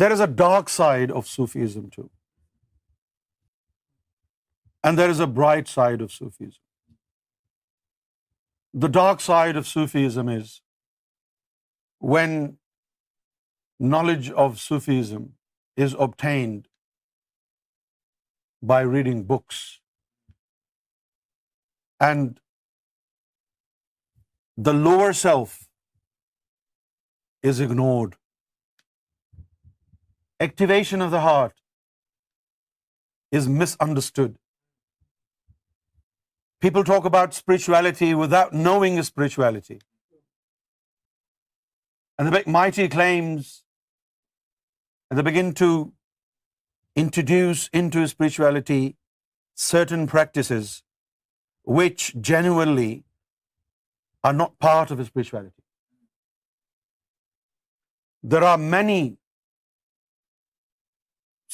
There is a dark side of Sufism too. And there is a bright side of Sufism. The dark side of Sufism is when knowledge of Sufism is obtained by reading books. And the lower self is ignored activation of the heart is misunderstood. People talk about spirituality without knowing spirituality. And they make mighty claims, and they begin to introduce into spirituality certain practices which genuinely are not part of spirituality. There are many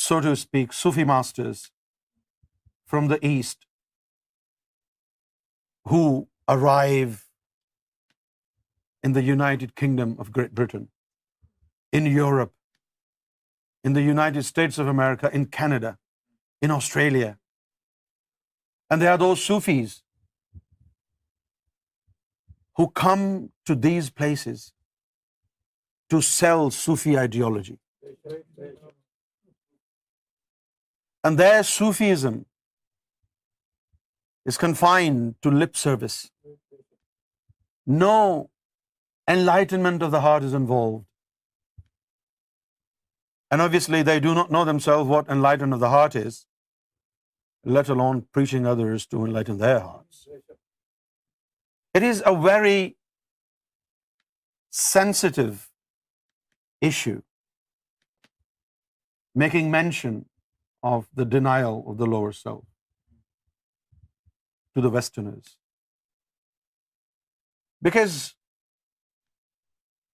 so to speak, Sufi masters from the East who arrive in the United Kingdom of Great Britain, in Europe, in the United States of America, in Canada, in Australia. And there are those Sufis who come to these places to sell Sufi ideology. And there Sufism is confined to lip service. No enlightenment of the heart is involved. And obviously they do not know themselves what enlightenment of the heart is, let alone preaching others to enlighten their hearts. It is a very sensitive issue, making mention of the denial of the lower self to the Westerners. Because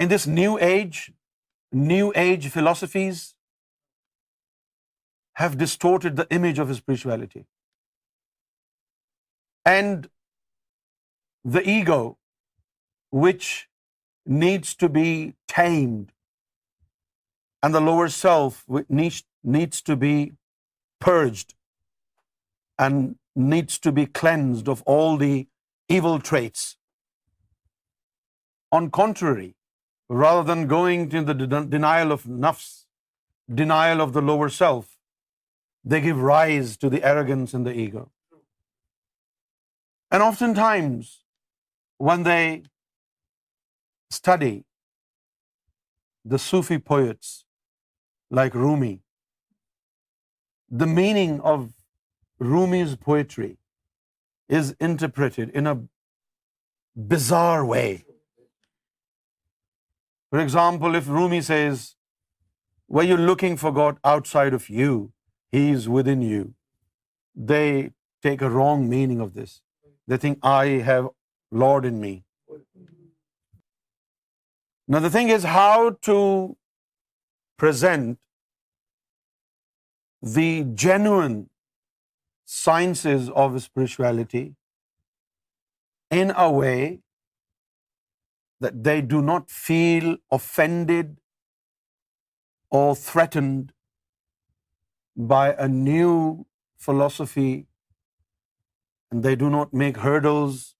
in this new age philosophies have distorted the image of spirituality. And the ego, which needs to be tamed, and the lower self, which needs to be purged and needs to be cleansed of all the evil traits. On contrary, rather than going to the denial of nafs, denial of the lower self, they give rise to the arrogance and the ego. And oftentimes, when they study the Sufi poets like Rumi, the meaning of Rumi's poetry is interpreted in a bizarre way. For example, if Rumi says, "Were you looking for God outside of you? He is within you." They take a wrong meaning of this. They think, "I have Lord in me." Now the thing is how to present the genuine sciences of spirituality in a way that they do not feel offended or threatened by a new philosophy, and they do not make hurdles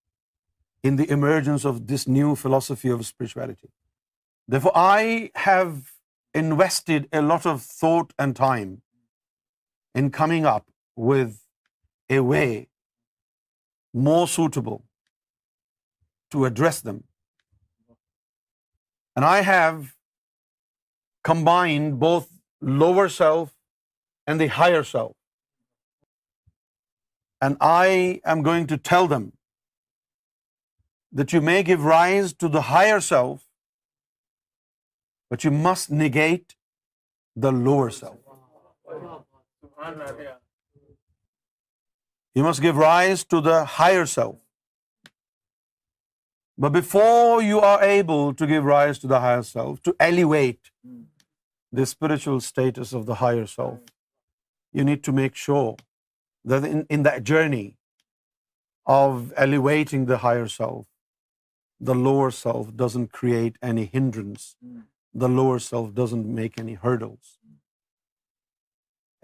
in the emergence of this new philosophy of spirituality. Therefore, I have invested a lot of thought and time in coming up with a way more suitable to address them. And I have combined both lower self and the higher self. And I am going to tell them that you may give rise to the higher self, but you must negate the lower self. You must give rise to the higher self. But before you are able to give rise to the higher self, to elevate the spiritual status of the higher self, you need to make sure that in that journey of elevating the higher self, the lower self doesn't create any hindrance. The lower self doesn't make any hurdles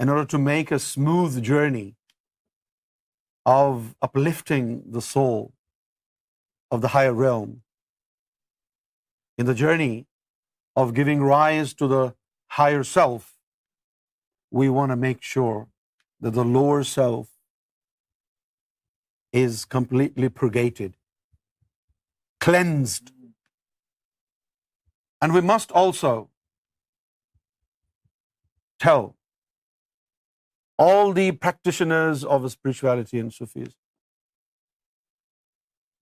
in order to make a smooth journey of uplifting the soul of the higher realm, in the journey of giving rise to the higher self, we want to make sure that the lower self is completely purgated, cleansed. And we must also tell all the practitioners of spirituality and Sufis,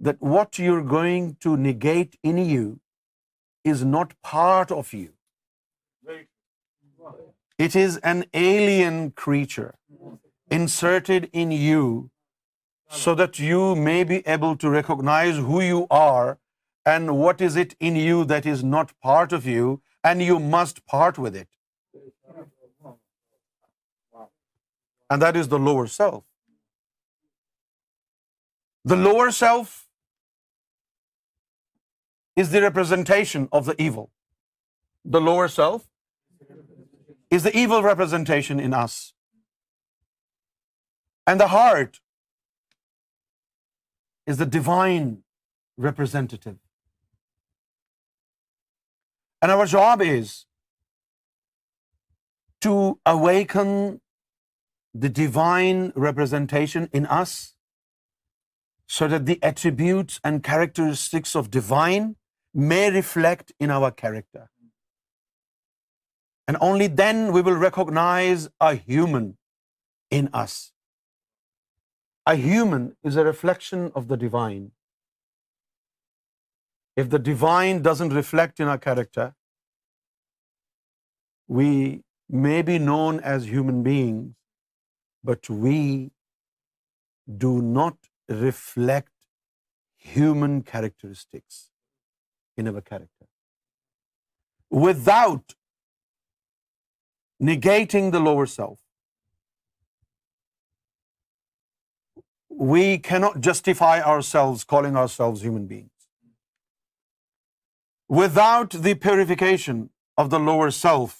that what you're going to negate in you is not part of you. It is an alien creature inserted in you so that you may be able to recognize who you are and what is it in you that is not part of you, and you must part with it. and that is the lower self. The lower self is the representation of the evil. The lower self is the evil representation in us. And the heart is the divine representative. And our job is to awaken the divine representation in us, so that the attributes and characteristics of divine may reflect in our character. And only then we will recognize a human in us. A human is a reflection of the divine. If the divine doesn't reflect in our character, we may be known as human beings, but we do not reflect human characteristics in our character. Without negating the lower self, we cannot justify ourselves calling ourselves human beings. Without the purification of the lower self,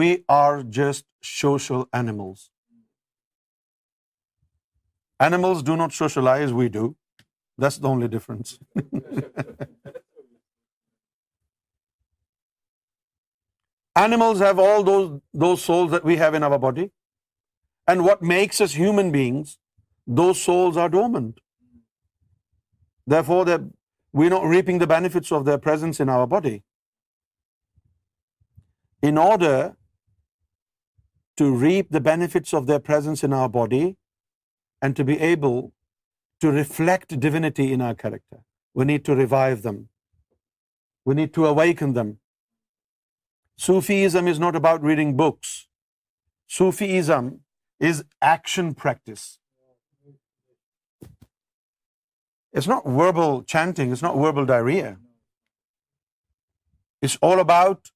we are just social animals. Animals do not socialize, we do. That's the only difference. Animals have all those souls that we have in our body. And what makes us human beings, those souls are dormant. Therefore, we're not reaping the benefits of their presence in our body. In order to reap the benefits of their presence in our body, and to be able to reflect divinity in our character. We need to revive them. We need to awaken them. Sufism is not about reading books. Sufism is action practice. It's not verbal chanting. It's not verbal diarrhea. It's all about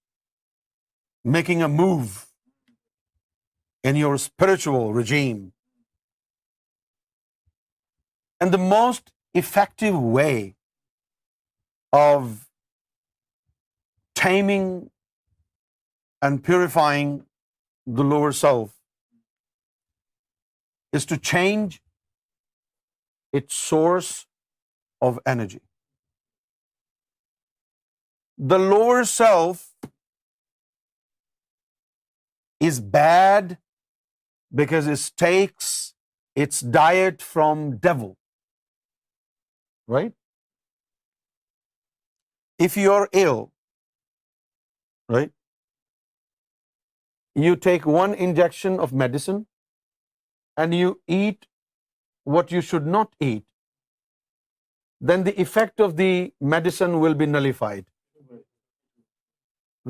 making a move in your spiritual regime. And the most effective way of taming and purifying the lower self is to change its source of energy. The lower self is bad because it takes its diet from devil right? If you are ill, right, you take one injection of medicine and you eat what you should not eat, then the effect of the medicine will be nullified,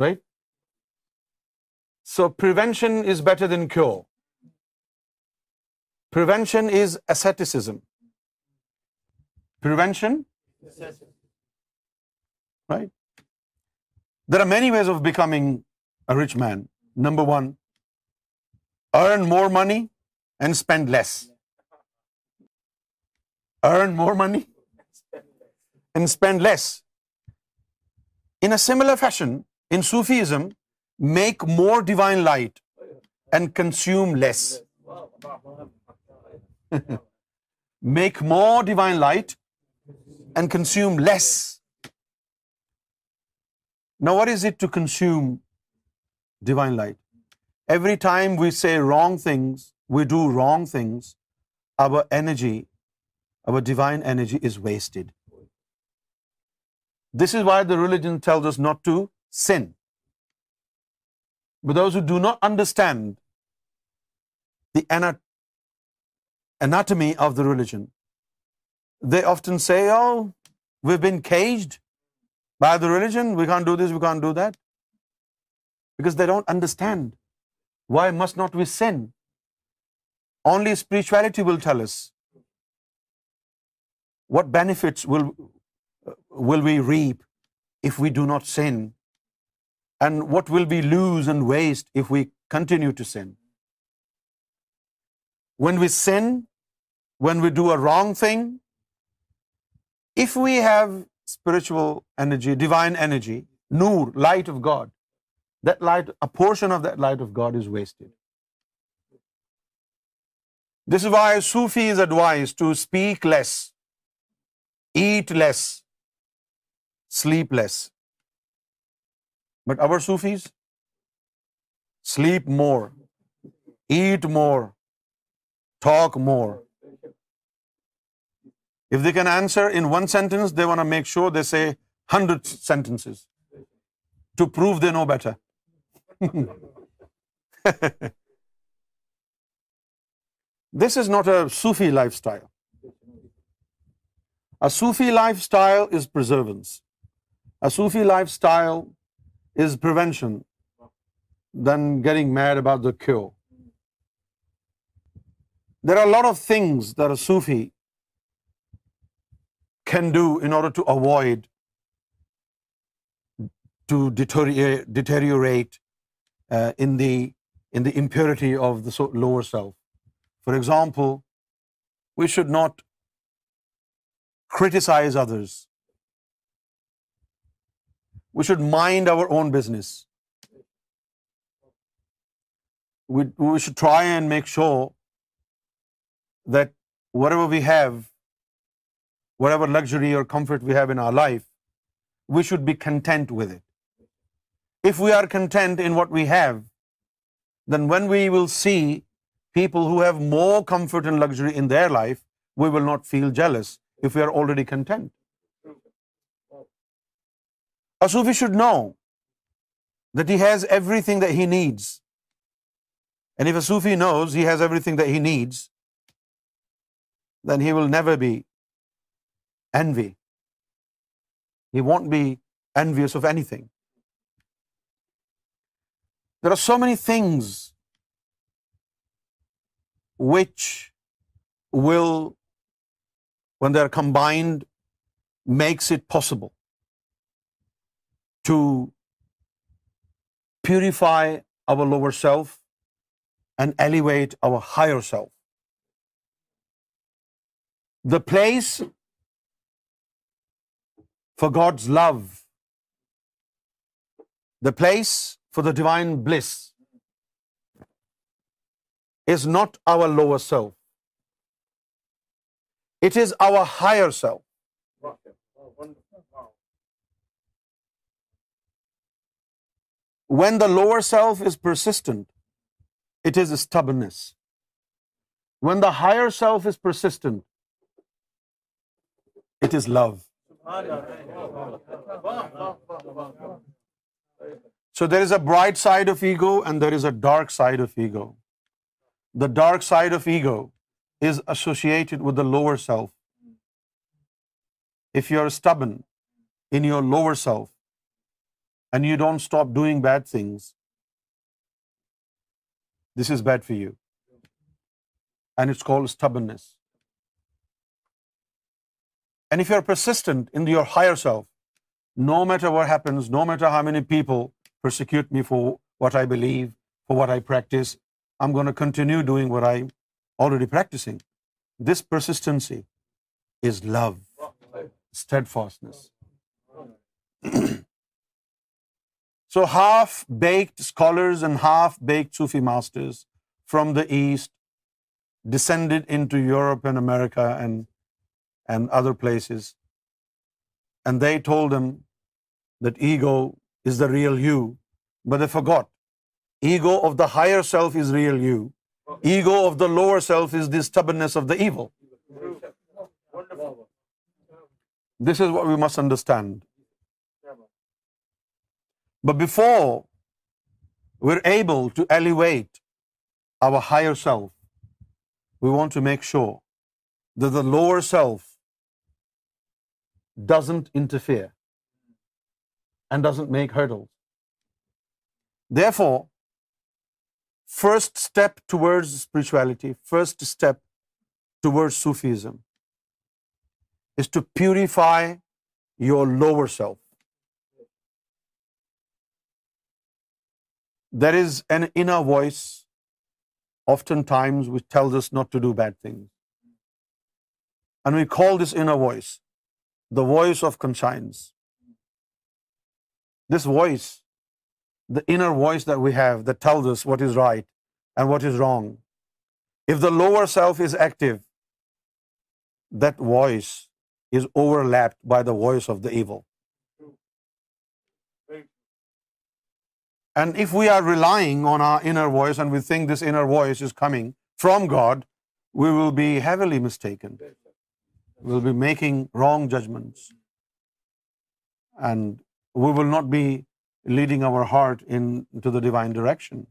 right? So prevention is better than cure. Prevention is asceticism prevention? Yes. Right? There are many ways of becoming a rich man. Number one, earn more money and spend less. Earn more money and spend less. In a similar fashion, in Sufism, make more divine light and consume less. Make more divine light and consume less. Now, what is it to consume divine light? Every time we say wrong things, we do wrong things, our energy, our divine energy is wasted. This is why the religion tells us not to sin. But those who do not understand the anatomy of the religion, they often say, oh, we've been caged by the religion. We can't do this, we can't do that. Because they don't understand. Why must not we sin? Only spirituality will tell us. What benefits will we reap if we do not sin? And what will we lose and waste if we continue to sin? When we sin, when we do a wrong thing, if we have spiritual energy, divine energy, Noor, light of God, that light, a portion of that light of God is wasted. This is why Sufi is advised to speak less, eat less, sleep less. But our Sufis sleep more, eat more, talk more. If they can answer in one sentence, they want to make sure they say 100 sentences to prove they know better. This is not a Sufi lifestyle. A Sufi lifestyle is perseverance. A Sufi lifestyle is prevention than getting mad about the cure. There are a lot of things that a Sufi can do in order to avoid, to deteriorate uh, in the impurity of the lower self. For example, we should not criticize others. We should mind our own business. We should try and make sure that whatever we have whatever luxury or comfort we have in our life, we should be content with it. If we are content in what we have, then when we will see people who have more comfort and luxury in their life, we will not feel jealous if we are already content. A Sufi should know that he has everything that he needs. And if a Sufi knows he has everything that he needs, then he will never be envy. He won't be envious of anything. There are so many things which will, when they are combined, makes it possible to purify our lower self and elevate our higher self. The place for God's love, the place for the divine bliss is not our lower self. It is our higher self. When the lower self is persistent, it is stubbornness. When the higher self is persistent, it is love. So there is a bright side of ego and there is a dark side of ego. The dark side of ego is associated with the lower self. If you are stubborn in your lower self and you don't stop doing bad things, this is bad for you. And it's called stubbornness. And if you're persistent in your higher self, no matter what happens, no matter how many people persecute me for what I believe, for what I practice, I'm going to continue doing what I'm already practicing. This persistency is love, steadfastness. So half-baked scholars and half-baked Sufi masters from the East descended into Europe and America and and other places. And they told him that ego is the real you, but they forgot. Ego of the higher self is real you. Ego of the lower self is the stubbornness of the evil. This is what we must understand. But before we're able to elevate our higher self, we want to make sure that the lower self doesn't interfere and doesn't make hurdles. Therefore, first step towards spirituality, first step towards Sufism is to purify your lower self. There is an inner voice oftentimes which tells us not to do bad things. And we call this inner voice the voice of conscience. This voice, the inner voice that we have that tells us what is right and what is wrong. If the lower self is active, that voice is overlapped by the voice of the evil. And if we are relying on our inner voice and we think this inner voice is coming from God, we will be heavily mistaken will be making wrong judgments, and we will not be leading our heart into the divine direction.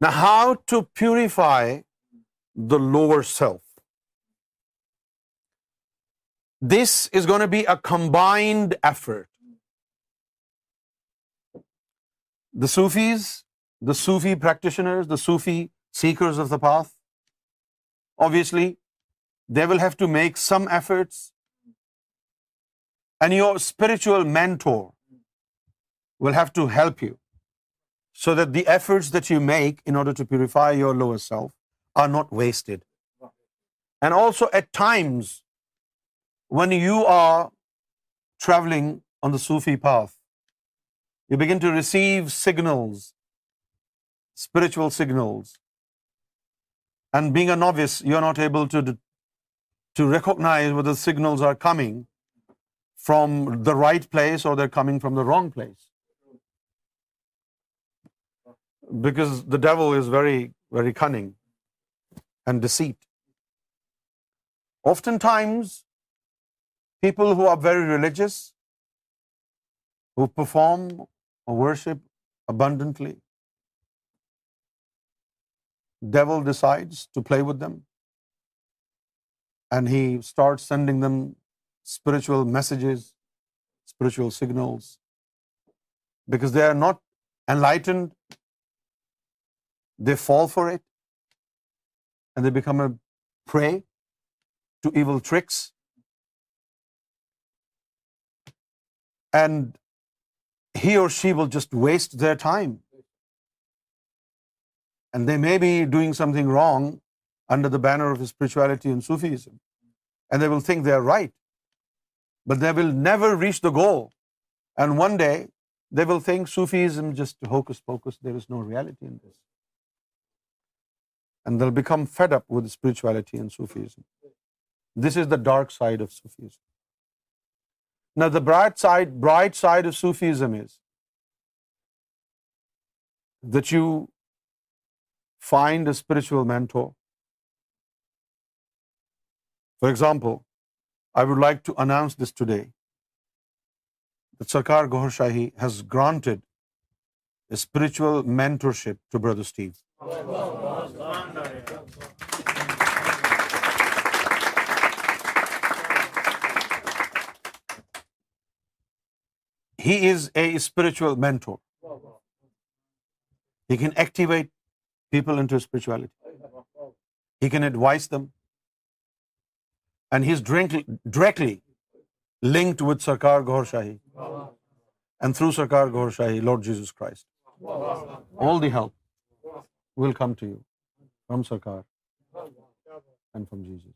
Now, how to purify the lower self? This is going to be a combined effort. The Sufis, the Sufi practitioners, the Sufi seekers of the path, obviously they will have to make some efforts. And your spiritual mentor will have to help you so that the efforts that you make in order to purify your lower self are not wasted. And also at times when you are traveling on the Sufi path, you begin to receive signals, spiritual signals. And being a novice, you're not able to to recognize whether signals are coming from the right place or they're coming from the wrong place. Because the devil is very, very cunning and deceit. Oftentimes, people who are very religious, who perform or worship abundantly, devil decides to play with them and he starts sending them spiritual messages, spiritual signals, because they are not enlightened. They fall for it, and they become a prey to evil tricks. And he or she will just waste their time. And they may be doing something wrong, under the banner of spirituality and Sufism, and they will think they are right, but they will never reach the goal. And one day they will think Sufism just hocus pocus, there is no reality in this. And they'll become fed up with spirituality and Sufism. This is the dark side of Sufism. Now the bright side of Sufism is that you find a spiritual mentor for example, I would like to announce this today that Sarkar Gaur Shahi has granted a spiritual mentorship to Brother Steve. He is a spiritual mentor. He can activate people into spirituality. He can advise them. And he is drink directly linked with Sarkar Gohar Shahi and through Sarkar Gohar Shahi Lord Jesus Christ all the help will come to you from Sarkar and from Jesus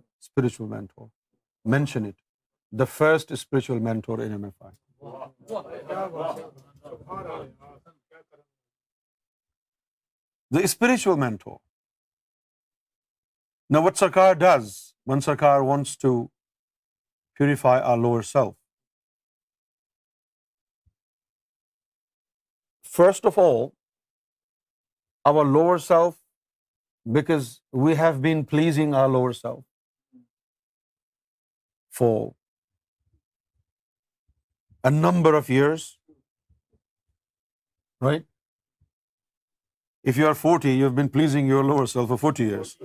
spiritual mentor mention it the first spiritual mentor in M F I the spiritual mentor and what Sarkar does one Sarkar wants to purify a lower self first of all our lower self because we have be pleasing a lower self for a number of years right If you are 40, you've been pleasing your lower self for 40 years.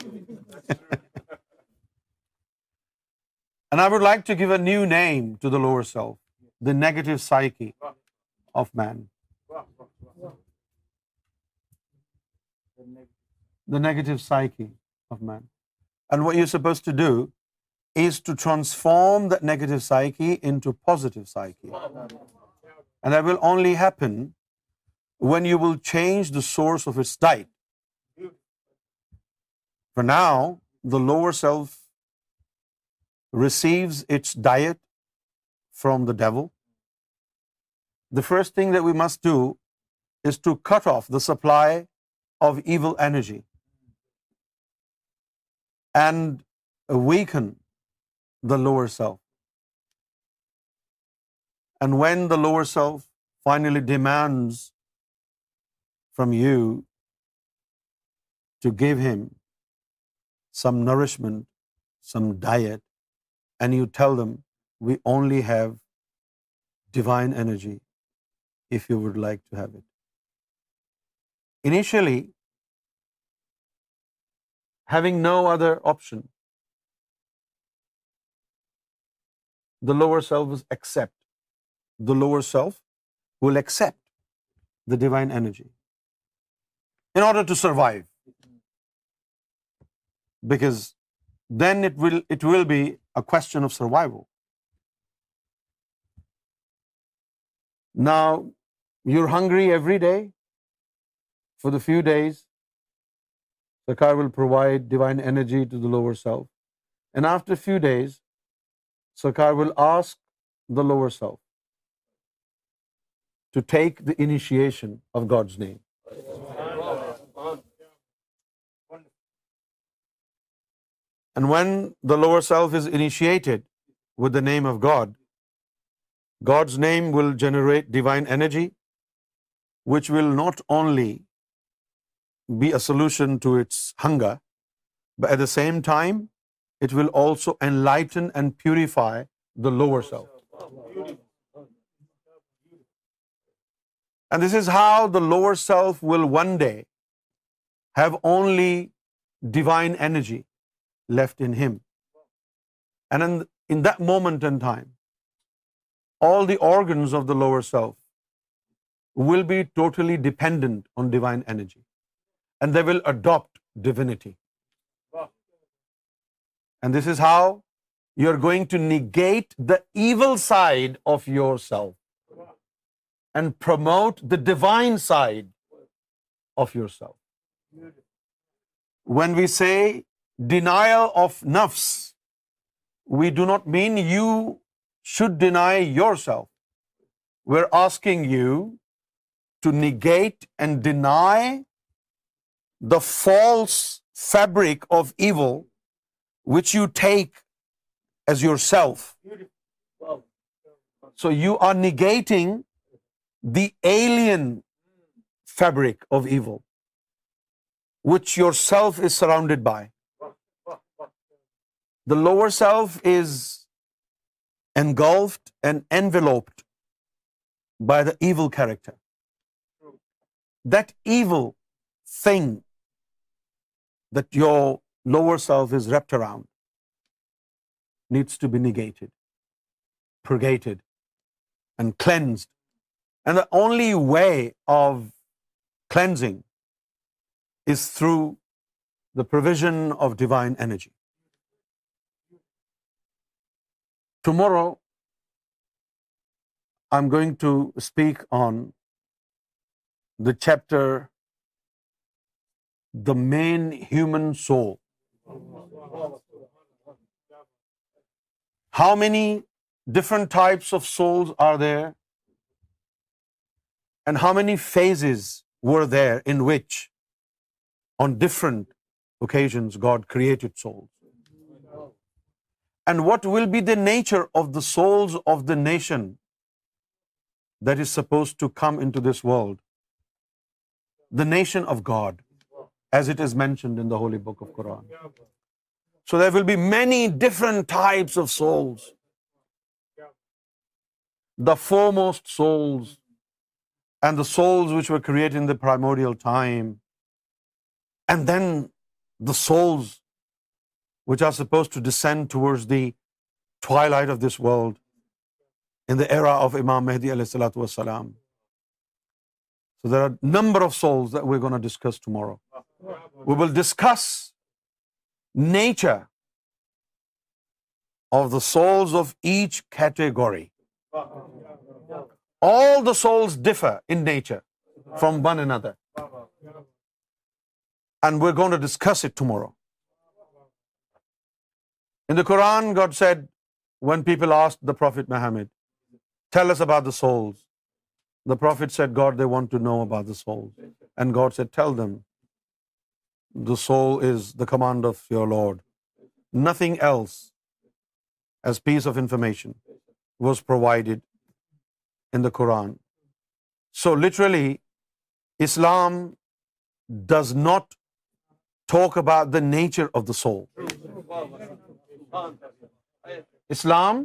And I would like to give a new name to the lower self, the negative psyche of man. The negative psyche of man. And what you're supposed to do is to transform that negative psyche into positive psyche. And that will only happen when you will change the source of its diet. For now, the lower self receives its diet from the devil. The first thing that we must do is to cut off the supply of evil energy and awaken the lower self. And when the lower self finally demands from you to give him some nourishment, some diet, and you tell them, we only have divine energy if you would like to have it. Initially, having no other option, the lower self will accept. The lower self will accept the divine energy in order to survive, because then it will be a question of survival. Now, you're hungry every day for the few days. Sarkar will provide divine energy to the lower self. And after a few days, Sarkar will ask the lower self to take the initiation of God's name. And when the lower self is initiated with the name of God, God's name will generate divine energy, which will not only be a solution to its hunger, but at the same time, it will also enlighten and purify the lower self. And this is how the lower self will one day have only divine energy left in him. And in that moment in time, all the organs of the lower self will be totally dependent on divine energy, and they will adopt divinity. And this is how you're going to negate the evil side of yourself and promote the divine side of yourself. When we say denial of nafs, we do not mean you should deny yourself. We're asking you to negate and deny the false fabric of evil which you take as yourself. So you are negating the alien fabric of evil which yourself is surrounded by. The lower self is engulfed and enveloped by the evil character. That evil thing that your lower self is wrapped around needs to be negated, purgated, and cleansed. And the only way of cleansing is through the provision of divine energy. Tomorrow, I'm going to speak on the chapter, The Main Human Soul. How many different types of souls are there? And how many phases were there in which, on different occasions, God created souls? And what will be the nature of the souls of the nation that is supposed to come into this world? The nation of God, as it is mentioned in the Holy Book of Quran. So there will be many different types of souls. The foremost souls and the souls which were created in the primordial time, and then the souls which suppose to era of Imam Mahdi علیہ السلاتی In the Quran, God said, when people asked the Prophet Muhammad, tell us about the souls. The Prophet said, God, they want to know about the souls. And God said, tell them, the soul is the command of your Lord. Nothing else as piece of information was provided in the Quran. So literally, Islam does not talk about the nature of the soul. اسلام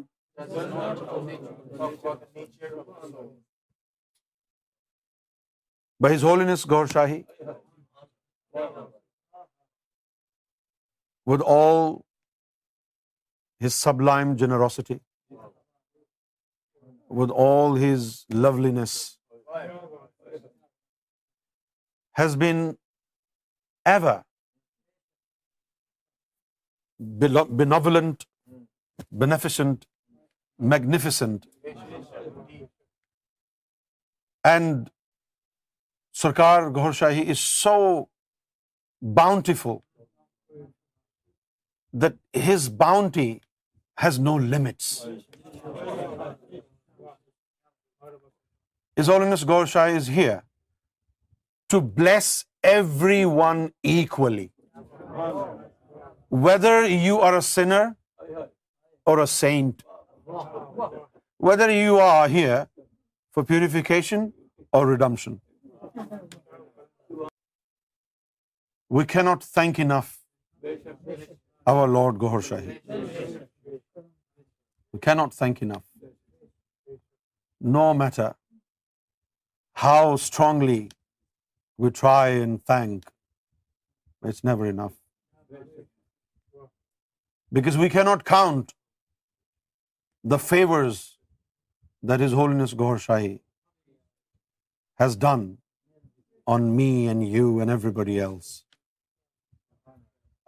ب holiness Gohar Shahi with all his sublime generosity with all his loveliness has been ever benevolent, beneficent, magnificent. And Sarkar Gaur Shahi is so bountiful that his bounty has no limits. His Holiness Gaur Shahi is here to bless everyone equally whether you are a sinner or a saint, whether you are here for purification or redemption. We cannot thank enough our Lord Gohar Shahi. We cannot thank enough. No matter how strongly we try and thank, it's never enough. Because we can not count the favours that holiness Gohar Shahi has done on me and you and everybody else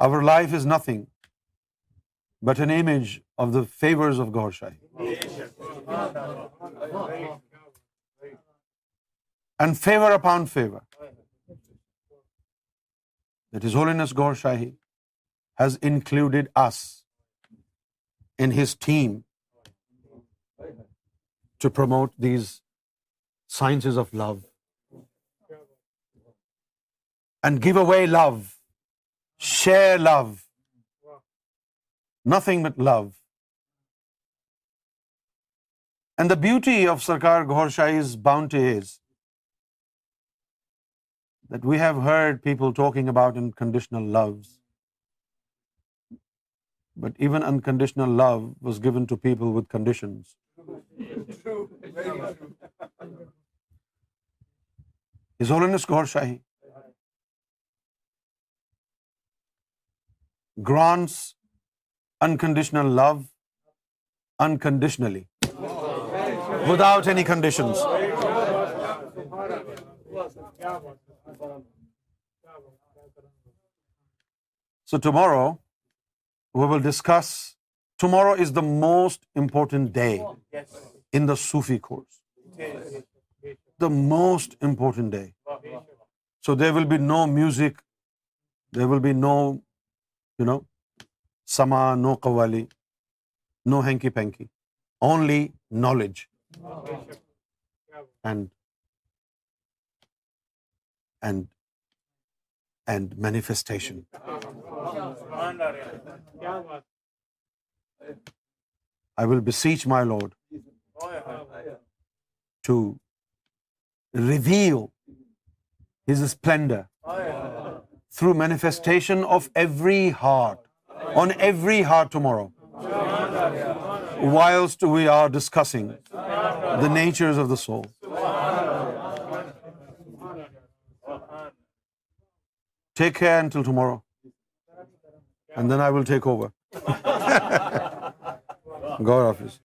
our life is nothing but an image of the favours of Gohar Shahi and favour upon favour that is whole Gohar Shahi has included us in His team to promote these sciences of love and give away love, share love, nothing but love. And the beauty of Sarkar Gaur Shahi's bounty is that we have heard people talking about unconditional loves. But even unconditional love was given to people with conditions. True. Very true. His Holiness Gaur Shahi grants unconditional love unconditionally, without any conditions. So tomorrow we will discuss tomorrow is the most important day in the Sufi course the most important day so there will be no music there will be no you know sama no qawwali no hanky panky only knowledge and and and manifestation. I will beseech my Lord to reveal His splendor through manifestation of every heart, on every heart tomorrow, whilst we are discussing the natures of the soul. ٹھیک ہے